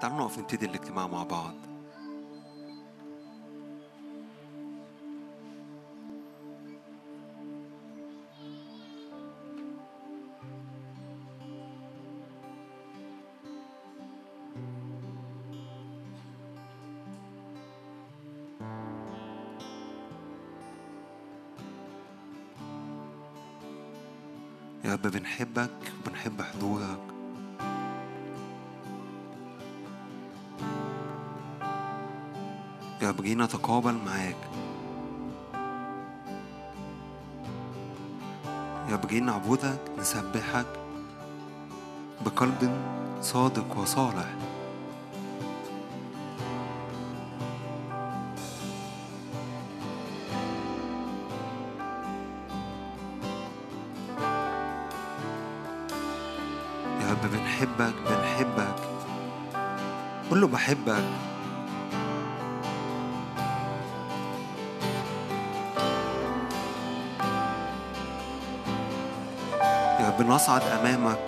تعالوا نقف نبتدي الاجتماع مع بعض. يا رب بنحبك وبنحب حضورك. رب جينا نتقابل معاك. يا رب جينا نعبدك نسبحك بقلب صادق وصالح. يا رب بنحبك بنحبك. قول له بحبك. رب نصعد أمامك.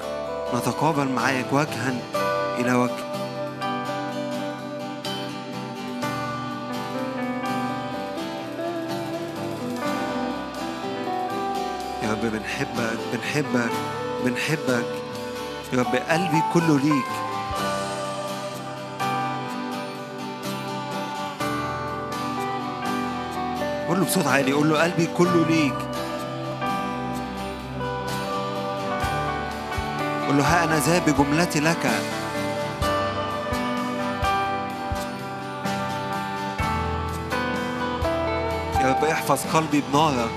نتقابل معاك وجها إلى وجه. يا رب بنحبك بنحبك بنحبك. يا رب قلبي كله ليك. قول له بصوت عالي قول له قلبي كله ليك. قول له ها أنا ذا بجملتي لك. يا رب احفظ قلبي بنارك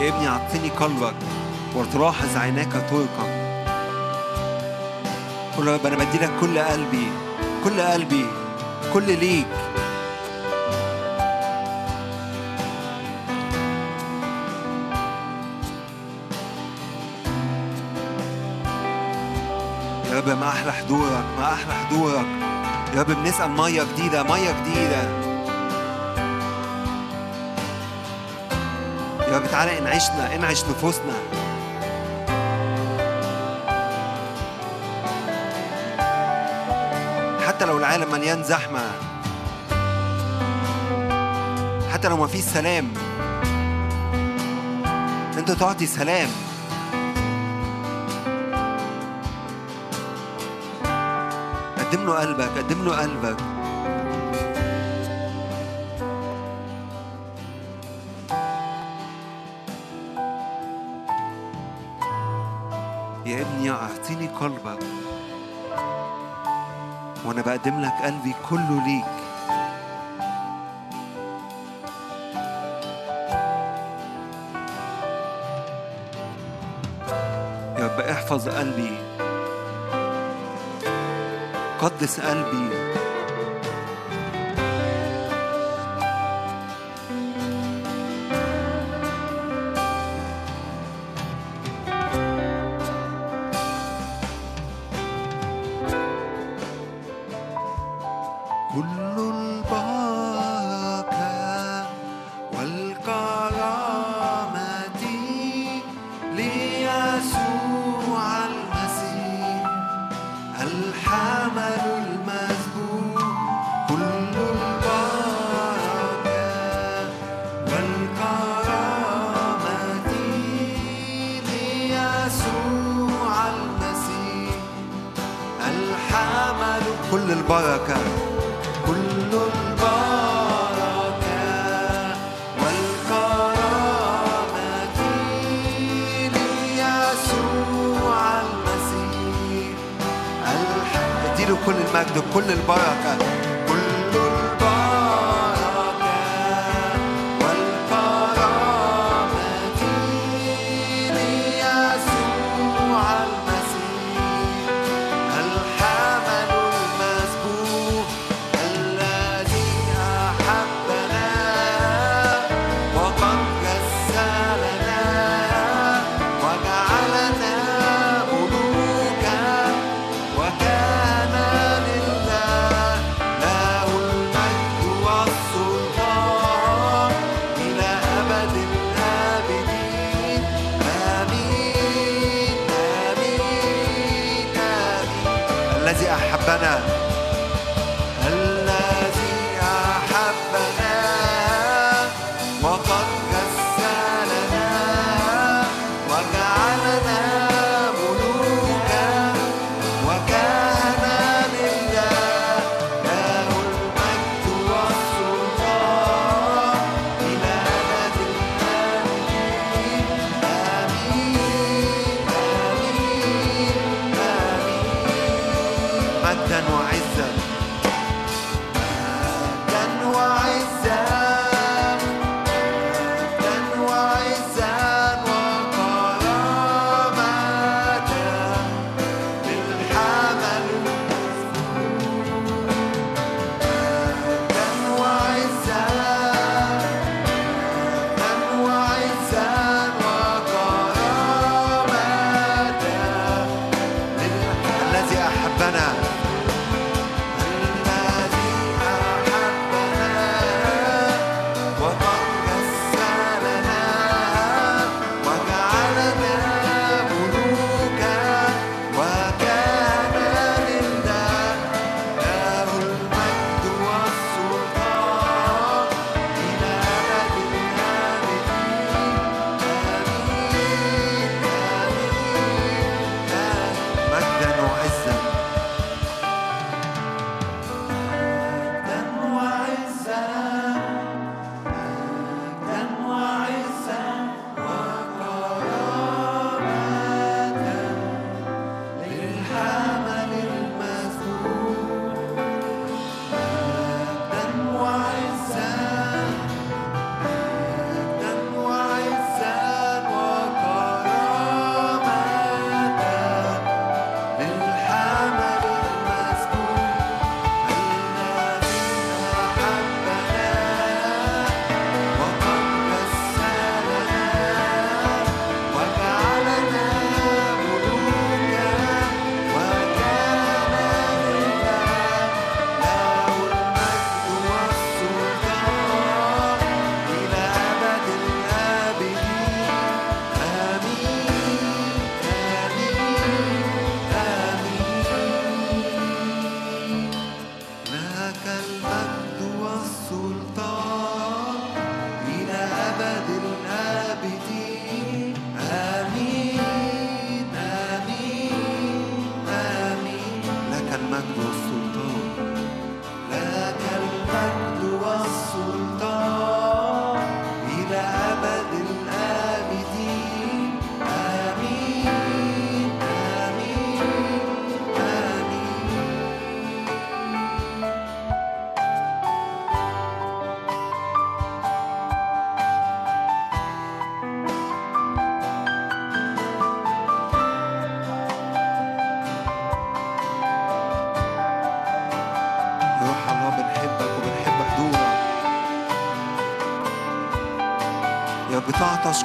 يا ابني أعطني قلبك وتلاحظ عيناك طرقك قول له يا رب أنا بدي لك كل قلبي كل قلبي كل ليك. يا رب ما أحلى حضورك ما أحلى حضورك. يا رب بنسأل مية جديدة مية جديدة. يا رب تعالى انعشنا انعش نفوسنا. العالم مليان زحمة حتى لو ما فيش سلام. انت تعطي سلام. قدم له قلبك قدم له قلبك. يا ابني اعطيني قلبك. وأنا بقدم لك قلبي كله ليك. يا رب احفظ قلبي. قدس قلبي. كل المجد وكل البركة.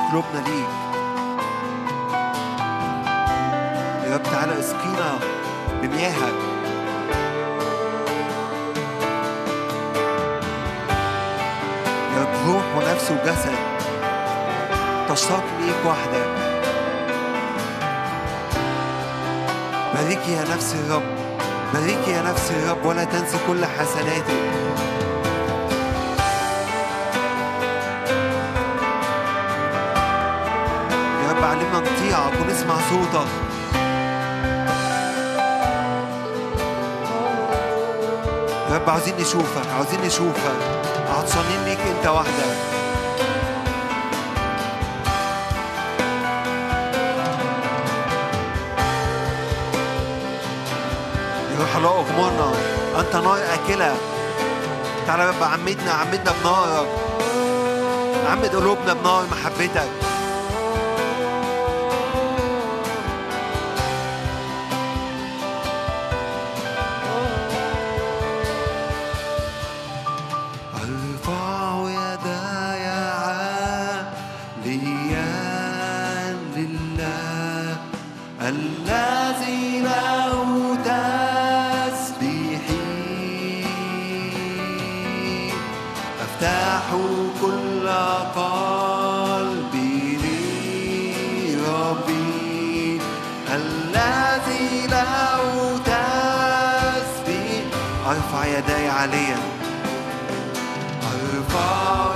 قلوبنا ليك. يا رب تعالى اسقينا بمياهك. يا رب روح ونفس وجسد تشتاق ليك وحدك. باركي يا نفس الرب. باركي يا نفس الرب ولا تنسي كل حسناتك. نطيعك ونسمع صوتك يا رب عاوزين نشوفك عاوزين نشوفك عطشانين ليك انت وحدك يا الله اغمرنا انت نار اكله تعالى يا رب عمدنا عمدنا بنارك عمد قلوبنا بنار محبتك تسبيح أرفع يداي عليا. أرفع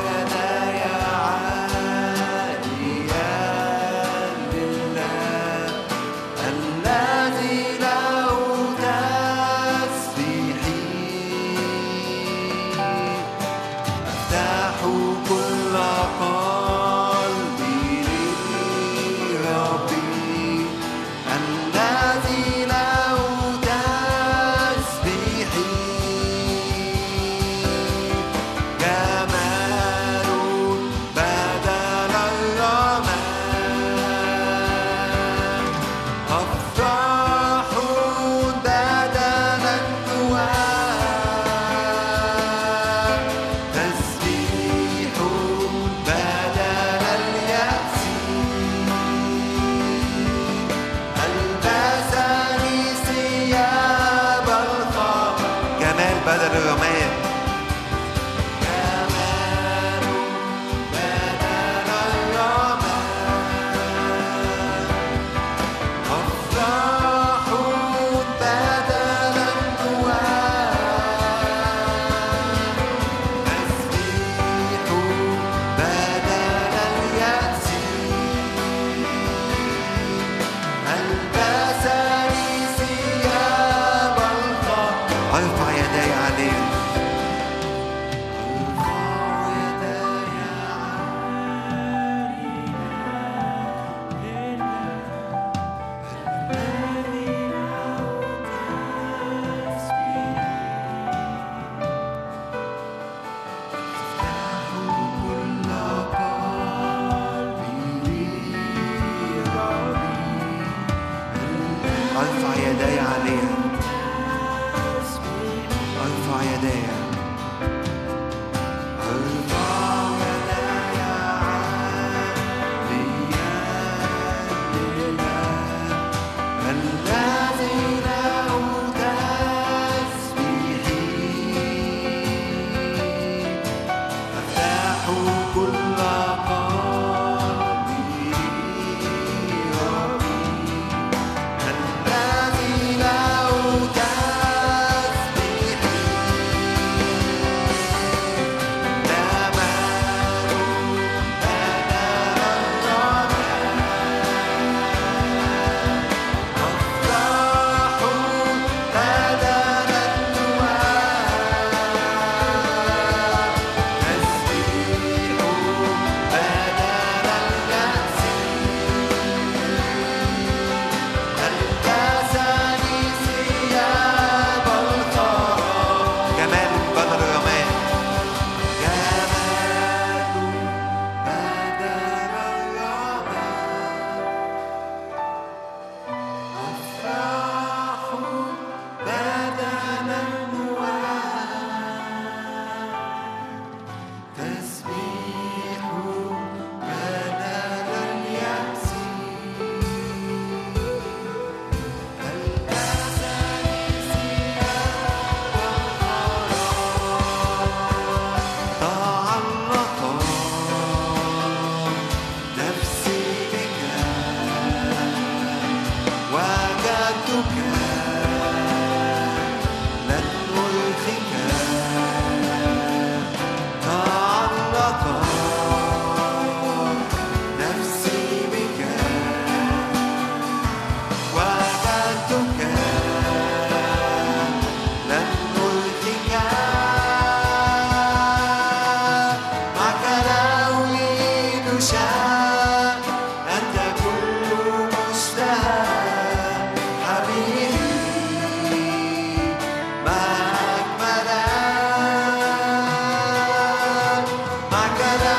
Gonna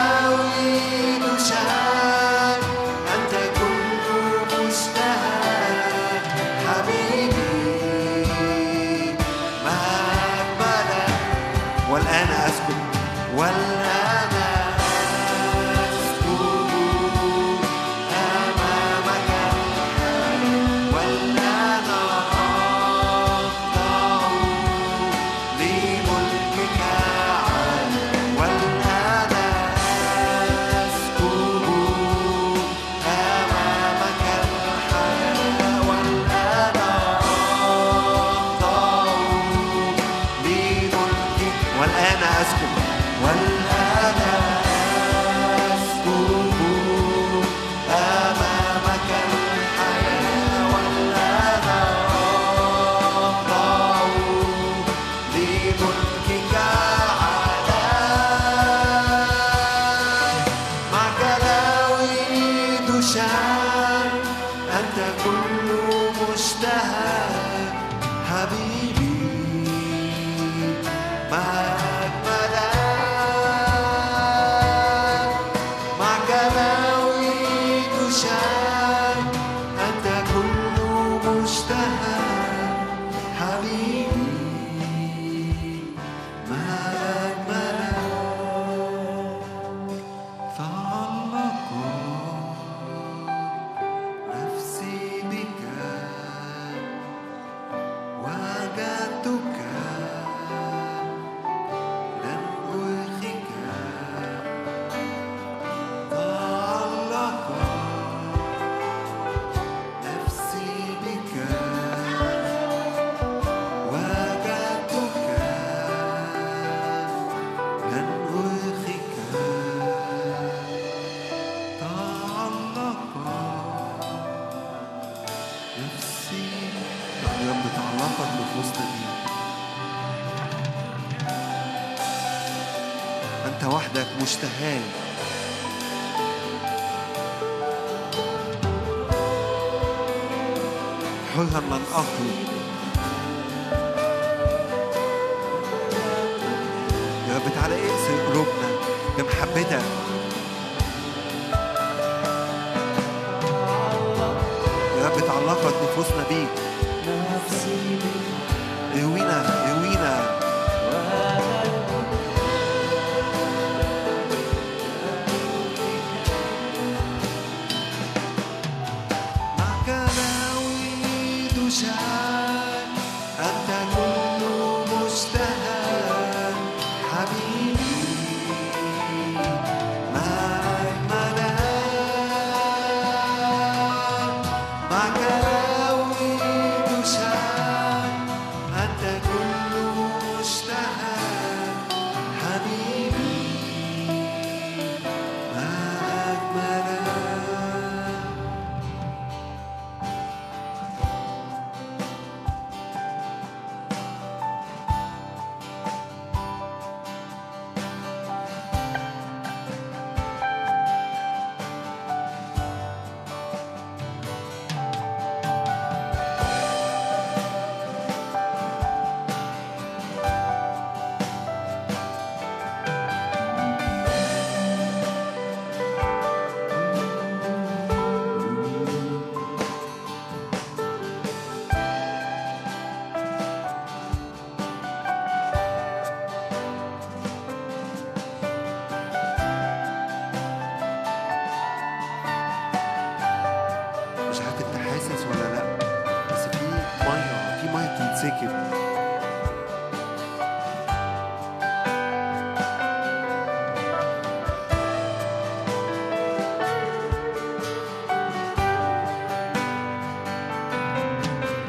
Hasta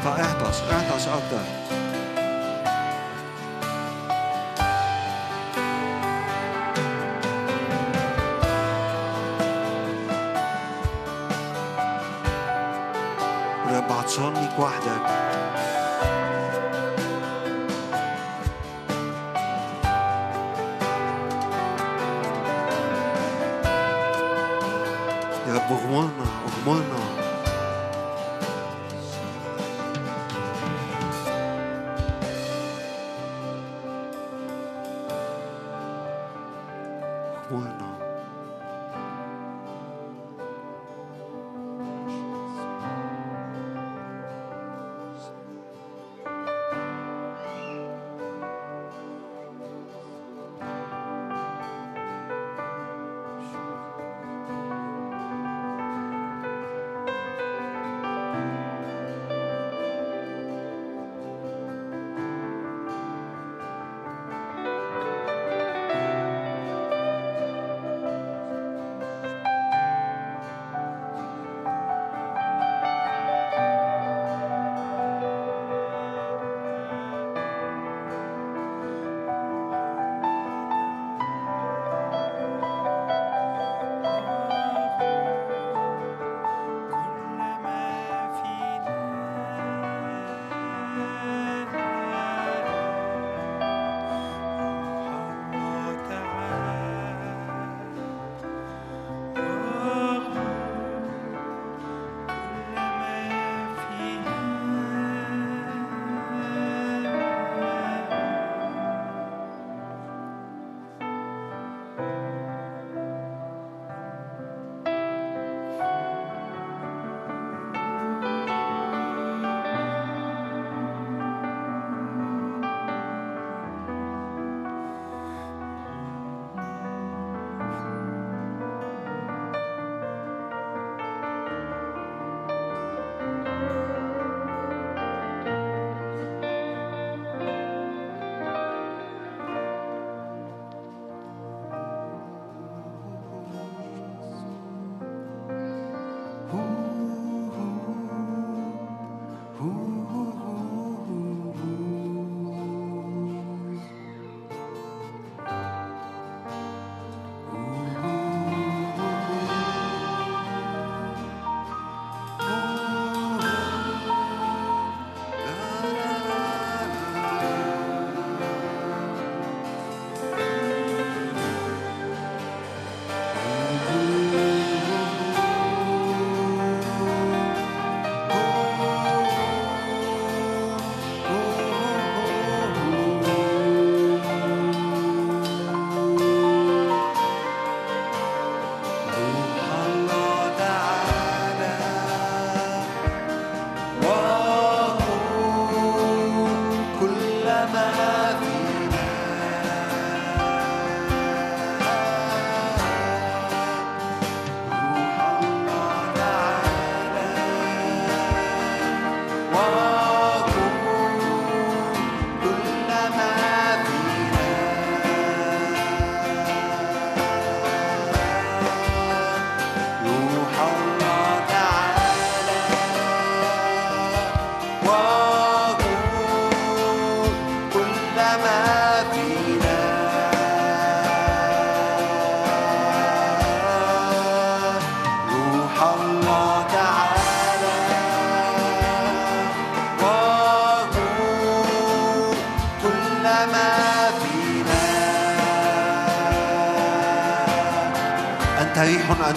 فاعطس اعطس أكتر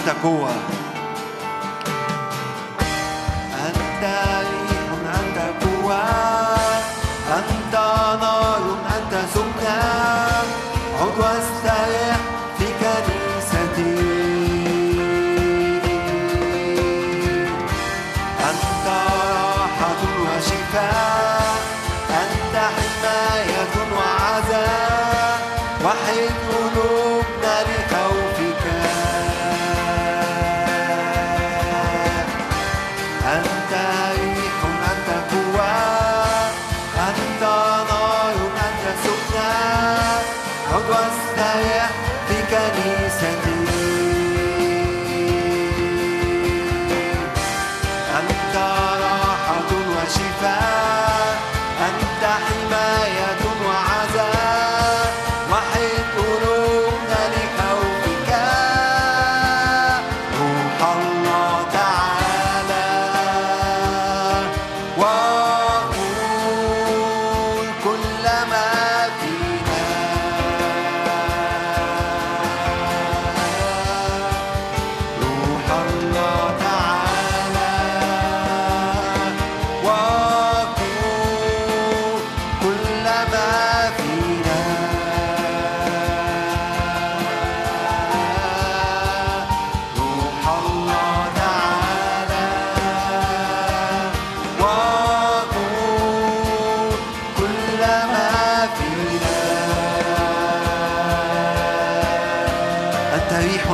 انت قوه انت ريح انت قوه انت نار انت سكان عضو السلام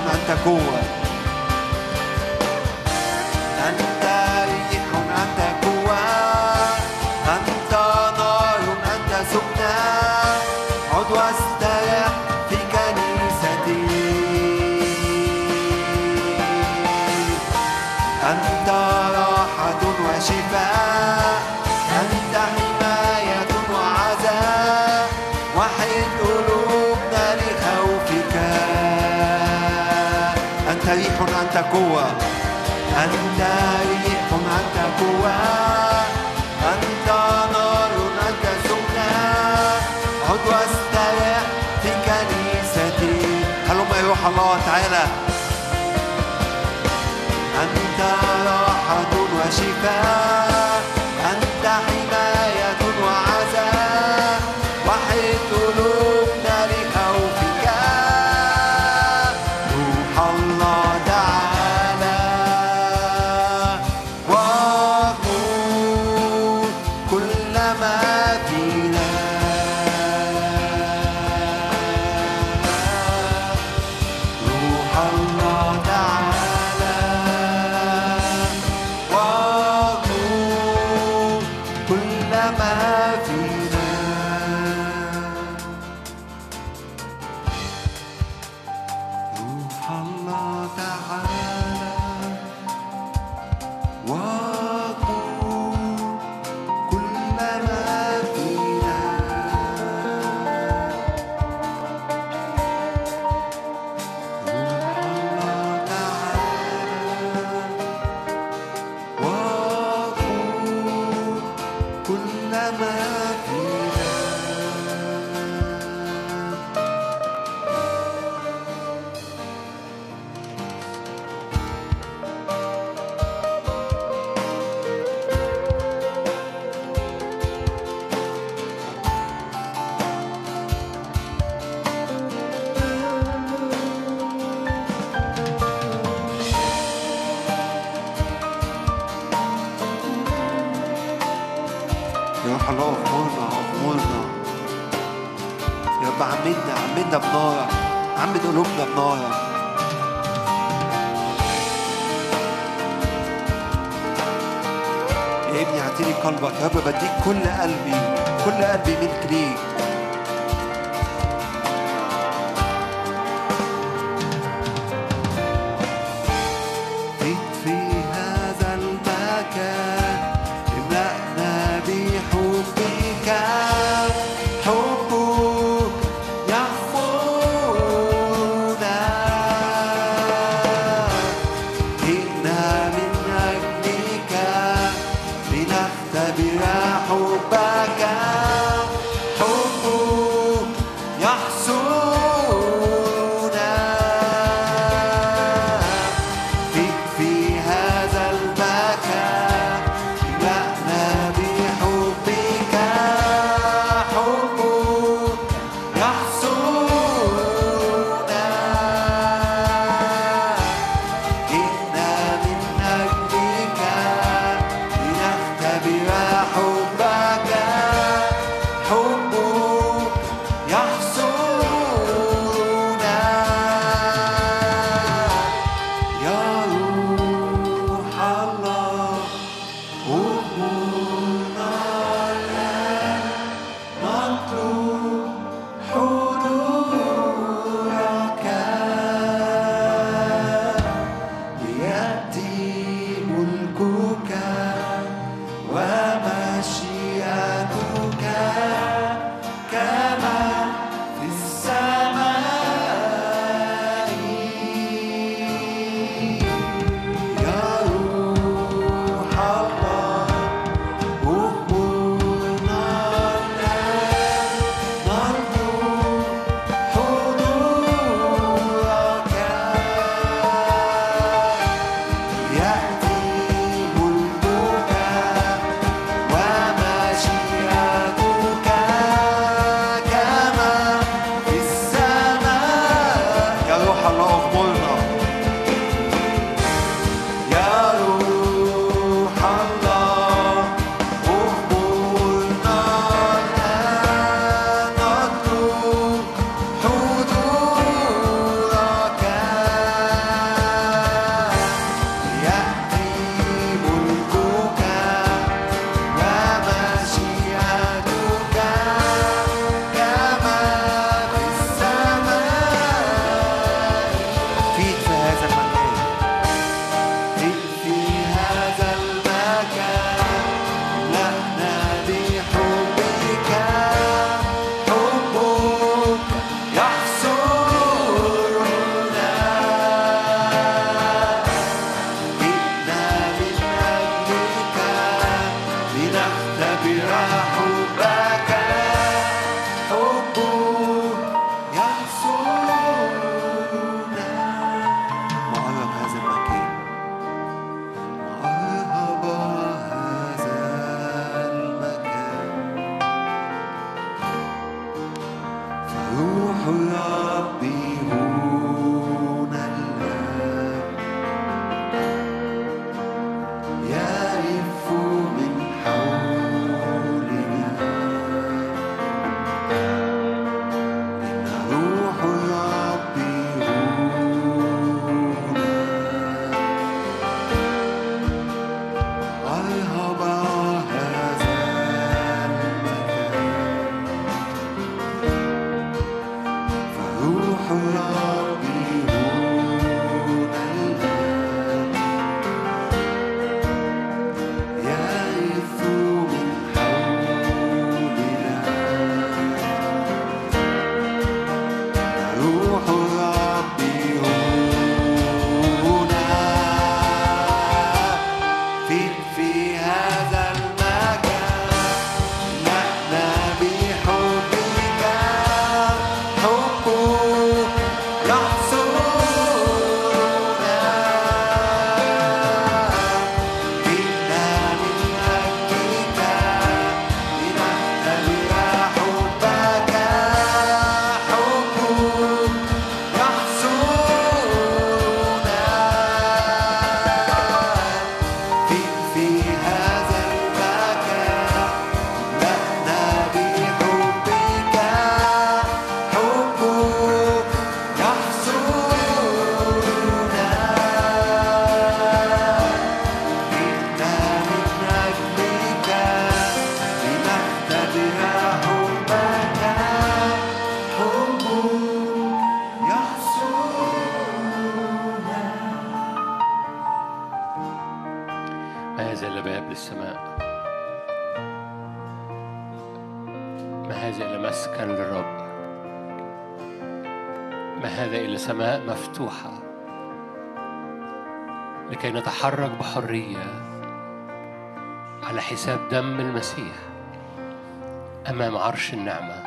unang. قوة. أنت ريح أنت قوة. أنت نار أنت سكنة. عد واستريح في كنيستي هلما يروح الله تعالى. أنت راحة وشفاء. أنت حماية So نتحرك بحرية على حساب دم المسيح أمام عرش النعمة.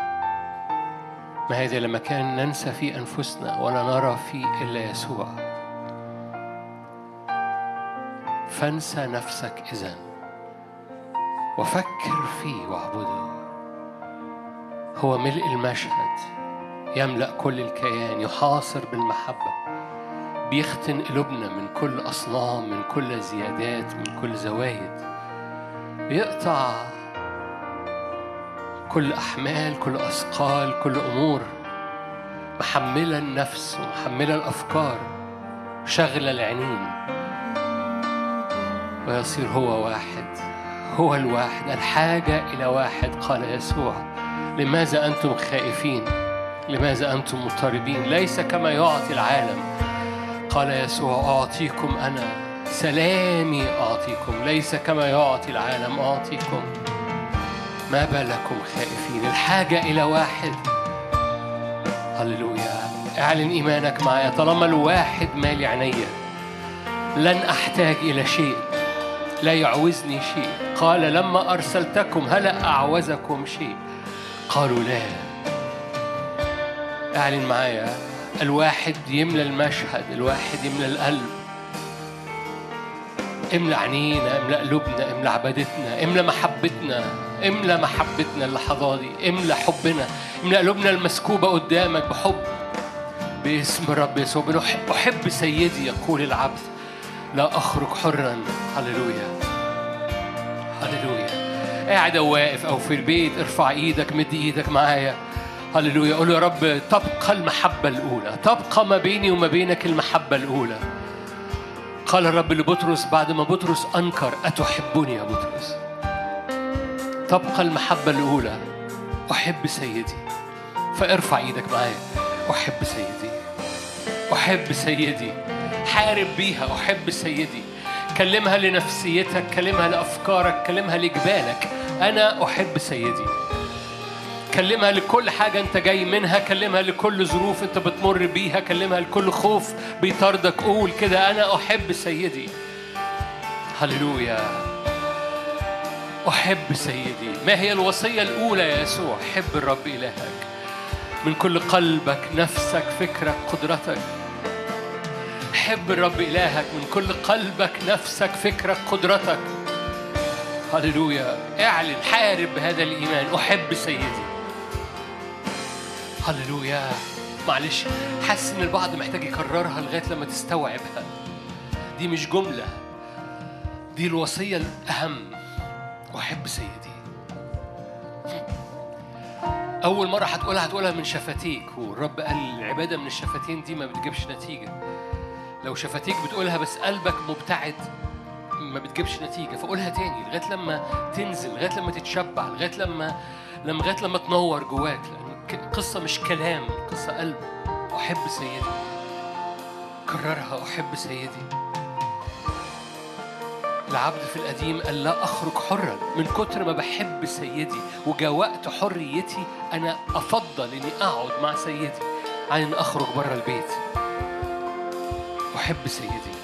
ما هذا لما كان ننسى في أنفسنا ولا نرى في إلا يسوع. فانسى نفسك إذن وفكر فيه واعبده. هو ملء المشهد. يملأ كل الكيان يحاصر بالمحبة بيختن قلوبنا من كل أصنام من كل زيادات من كل زوايد. بيقطع كل أحمال كل أثقال كل أمور محملة النفس ومحملة الأفكار شغلة العينين. ويصير هو واحد هو الواحد الحاجة إلى واحد قال يسوع. لماذا أنتم خائفين؟ لماذا أنتم مضطربين؟ ليس كما يعطي العالم. قال يسوع أعطيكم أنا. سلامي أعطيكم. ليس كما يعطي العالم أعطيكم. ما بالكم خائفين؟ الحاجة إلى واحد. هللويا. أعلن إيمانك معايا. طالما الواحد مالي عينيا لن أحتاج إلى شيء. لا يعوزني شيء. قال لما أرسلتكم هل أعوزكم شيء؟ قالوا لا. اعلن معايا. الواحد يملى المشهد الواحد يملى القلب. املى عينينا املى قلوبنا املى عبادتنا املى محبتنا املى محبتنا اللحظات دي املى حبنا املى قلوبنا المسكوبة قدامك بحب. باسم الرب يسوع بنحب أحب سيدي يقول العبد لا أخرج حرا. هللويا. هللويا. قاعد أو واقف أو في البيت ارفع إيدك مد إيدك معايا. هللويا. قول يا رب تبقى المحبة الأولى تبقى ما بيني وما بينك المحبة الأولى. قال الرب لبطرس بعد ما بطرس أنكر أتحبني يا بطرس؟ تبقى المحبة الأولى. أحب سيدي. فارفع إيدك معايا. أحب سيدي. أحب سيدي. حارب بيها. أحب سيدي. كلمها لنفسيتك كلمها لأفكارك كلمها لجبالك. أنا أحب سيدي. كلمها لكل حاجة أنت جاي منها كلمها لكل ظروف أنت بتمر بيها كلمها لكل خوف بيطاردك. قول كده أنا أحب سيدي. هللويا. أحب سيدي. ما هي الوصية الأولى يا يسوع؟ حب الرب إلهك. من كل قلبك نفسك فكرك قدرتك. حب الرب إلهك. من كل قلبك نفسك فكرك قدرتك. هللويا. اعلن حارب بهذا الإيمان. أحب سيدي. هللويا. معلش حاسس إن البعض محتاج يكررها لغاية لما تستوعبها. دي مش جملة دي الوصية الأهم. وأحب سيدي. أول مرة هتقولها هتقولها من شفتيك والرب قال العبادة من الشفتين دي ما بتجيبش نتيجة. لو شفتيك بتقولها بس قلبك مبتعد ما بتجيبش نتيجة. فقولها تاني لغاية لما تنزل لغاية لما تتشبع لغاية لما لغاية لما تنور جواك. لأن قصة مش كلام قصة قلب. أحب سيدي. كررها أحب سيدي. العبد في القديم قال لا أخرج حرا. من كتر ما بحب سيدي وجاء وقت حريتي أنا أفضل إني أقعد مع سيدي. عن إن أخرج بره البيت. أحب سيدي.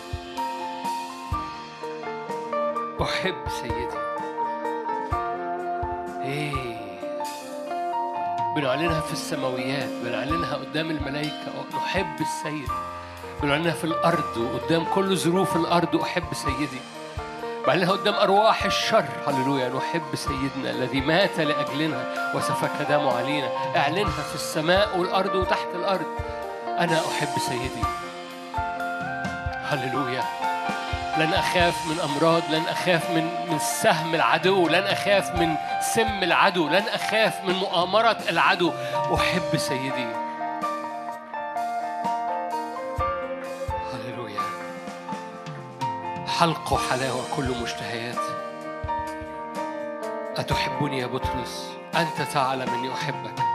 أحب سيدي. إيه. بنعلنها في السماويات بنعلنها قدام الملائكة نحب السيد. بنعلنها في الأرض وقدام كل ظروف الأرض أحب سيدي. بعلنها قدام أرواح الشر. هللويا نحب سيدنا الذي مات لأجلنا وسفك دمه علينا. أعلنها في السماء والأرض وتحت الأرض. أنا أحب سيدي. هللويا. لن أخاف من أمراض لن أخاف من من سهم العدو لن أخاف من سم العدو لن أخاف من مؤامرة العدو. أحب سيدي. هللويا. حلق وحلاوة كل مشتهيات. أتحبني يا بطرس؟ أنت تعلم أني أحبك.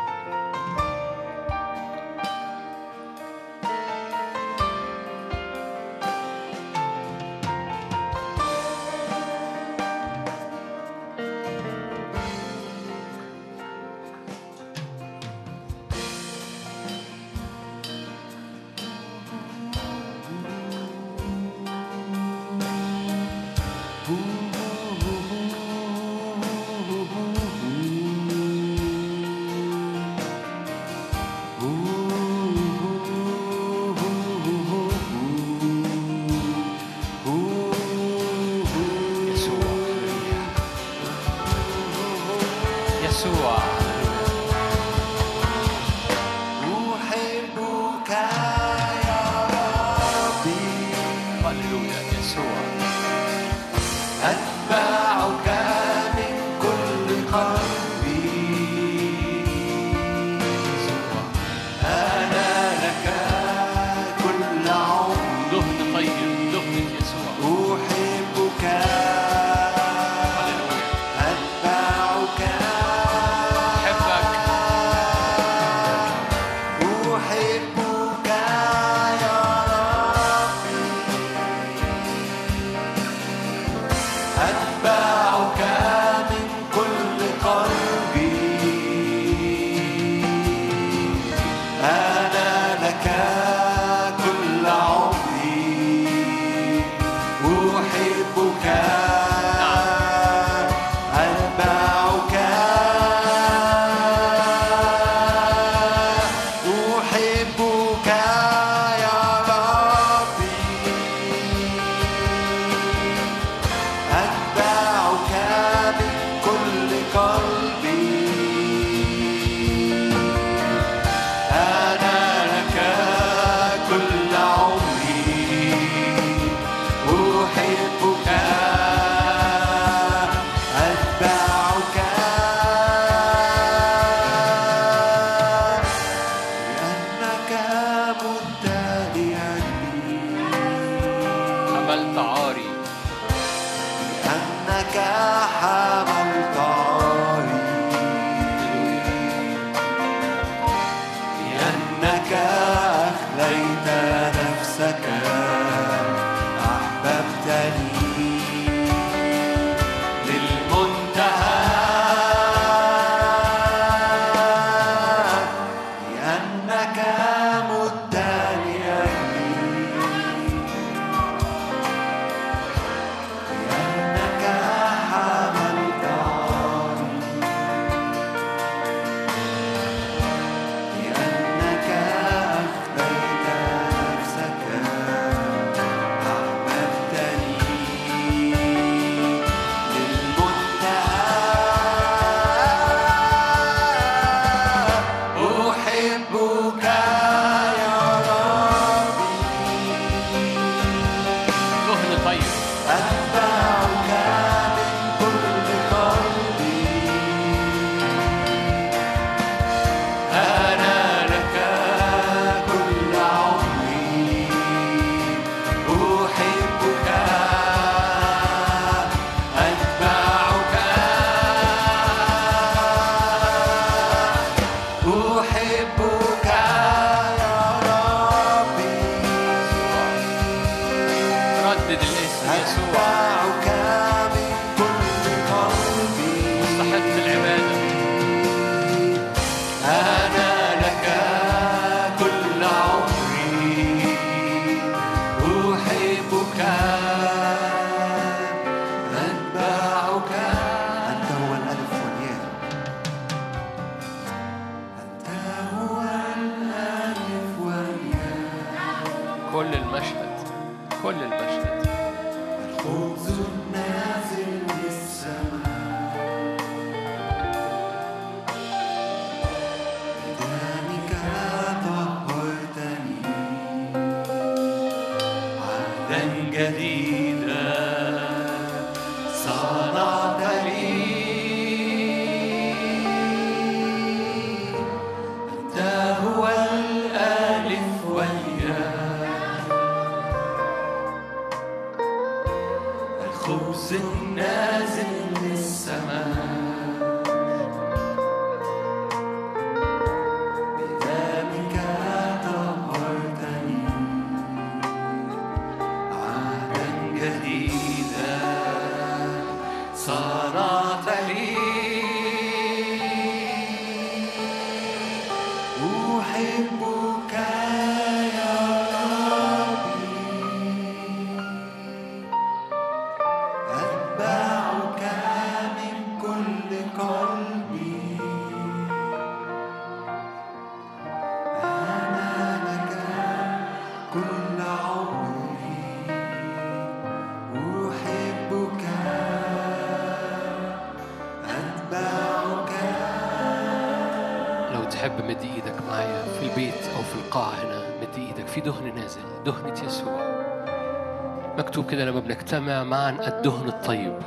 كده لما بنجتمع معا الدهن الطيب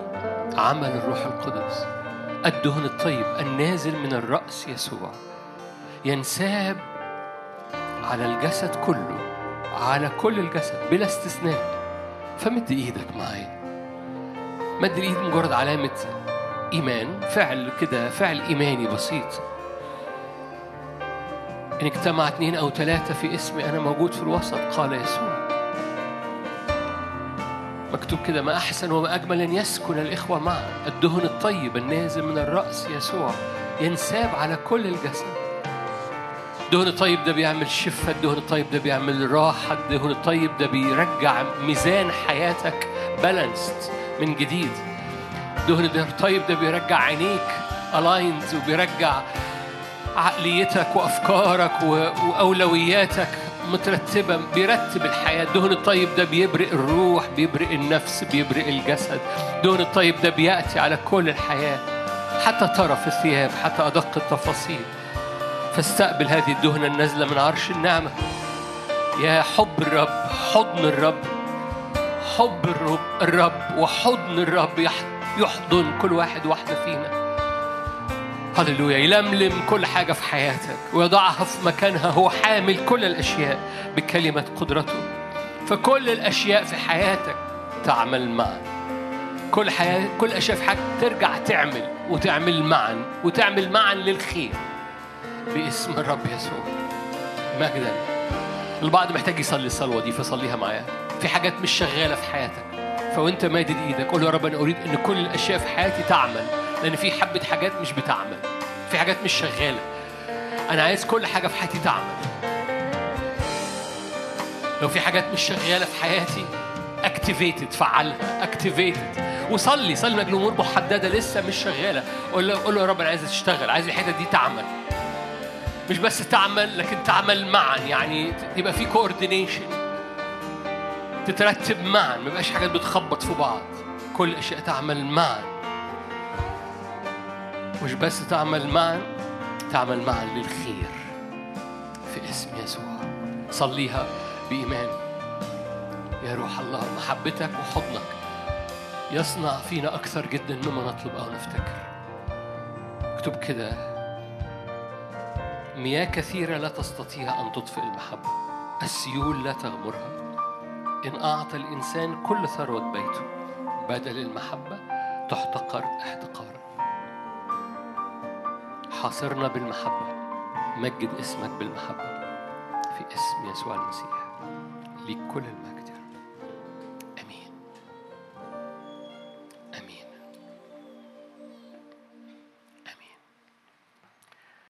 عمل الروح القدس. الدهن الطيب النازل من الرأس يسوع. ينساب على الجسد كله على كل الجسد بلا استثناء. فمد إيدك معايا. مد الإيد مجرد علامة إيمان فعل كده فعل إيماني بسيط. إن اجتمع اثنين أو ثلاثة في اسمي أنا موجود في الوسط قال يسوع. مكتوب كده ما أحسن وما أجمل أن يسكن الإخوة معا. الدهن الطيب النازل من الرأس يسوع ينساب على كل الجسد. الدهن الطيب ده بيعمل شفة الدهن الطيب ده بيعمل راحة الدهن الطيب ده بيرجع ميزان حياتك بالانسد من جديد. الدهن الطيب ده بيرجع عينيك الايند وبيرجع عقليتك وأفكارك وأولوياتك مترتبة بيرتب الحياة. الدهن الطيب ده بيبرئ الروح بيبرئ النفس بيبرئ الجسد. الدهن الطيب ده بيأتي على كل الحياة حتى طرف الثياب حتى أدق التفاصيل. فاستقبل هذه الدهنة النازلة من عرش النعمة. يا حب الرب حضن الرب. حب الرب الرب وحضن الرب يح- يحضن كل واحد واحدة فينا. هللويا يلملم كل حاجة في حياتك ويضعها في مكانها هو حامل كل الأشياء بكلمة قدرته. فكل الأشياء في حياتك تعمل معا. كل حياة كل أشياء في حياتك ترجع تعمل وتعمل معا وتعمل معا للخير باسم الرب يسوع. مجدا. البعض محتاج يصلي الصلوة دي فصليها معايا. في حاجات مش شغالة في حياتك فوأنت مادد إيدك قول يا رب أنا أريد أن كل الأشياء في حياتي تعمل لأن في حبة حاجات مش بتعمل. في حاجات مش شغالة. أنا عايز كل حاجة في حياتي تعمل. لو في حاجات مش شغالة في حياتي activated فعلها activated وصلي صلي من أجل أمور محددة لسه مش شغالة. قول له قول له يا رب أنا عايز تشتغل عايز الحتة دي تعمل. مش بس تعمل لكن تعمل معا. يعني يبقى في coordination تترتب معا. ما يبقاش حاجات بتخبط في بعض. كل أشياء تعمل معا. مش بس تعمل معا تعمل معا للخير في اسم يسوع. صليها بإيمان. يا روح الله محبتك وحضنك يصنع فينا أكثر جدا مما نطلب أو نفتكر. اكتب كده. مياه كثيرة لا تستطيع أن تطفئ المحبة. السيول لا تغمرها. إن أعطى الإنسان كل ثروة بيته بدل المحبة تحتقر احتقارا حاصرنا بالمحبة. مجد اسمك بالمحبة. في اسم يسوع المسيح. ليك كل المجد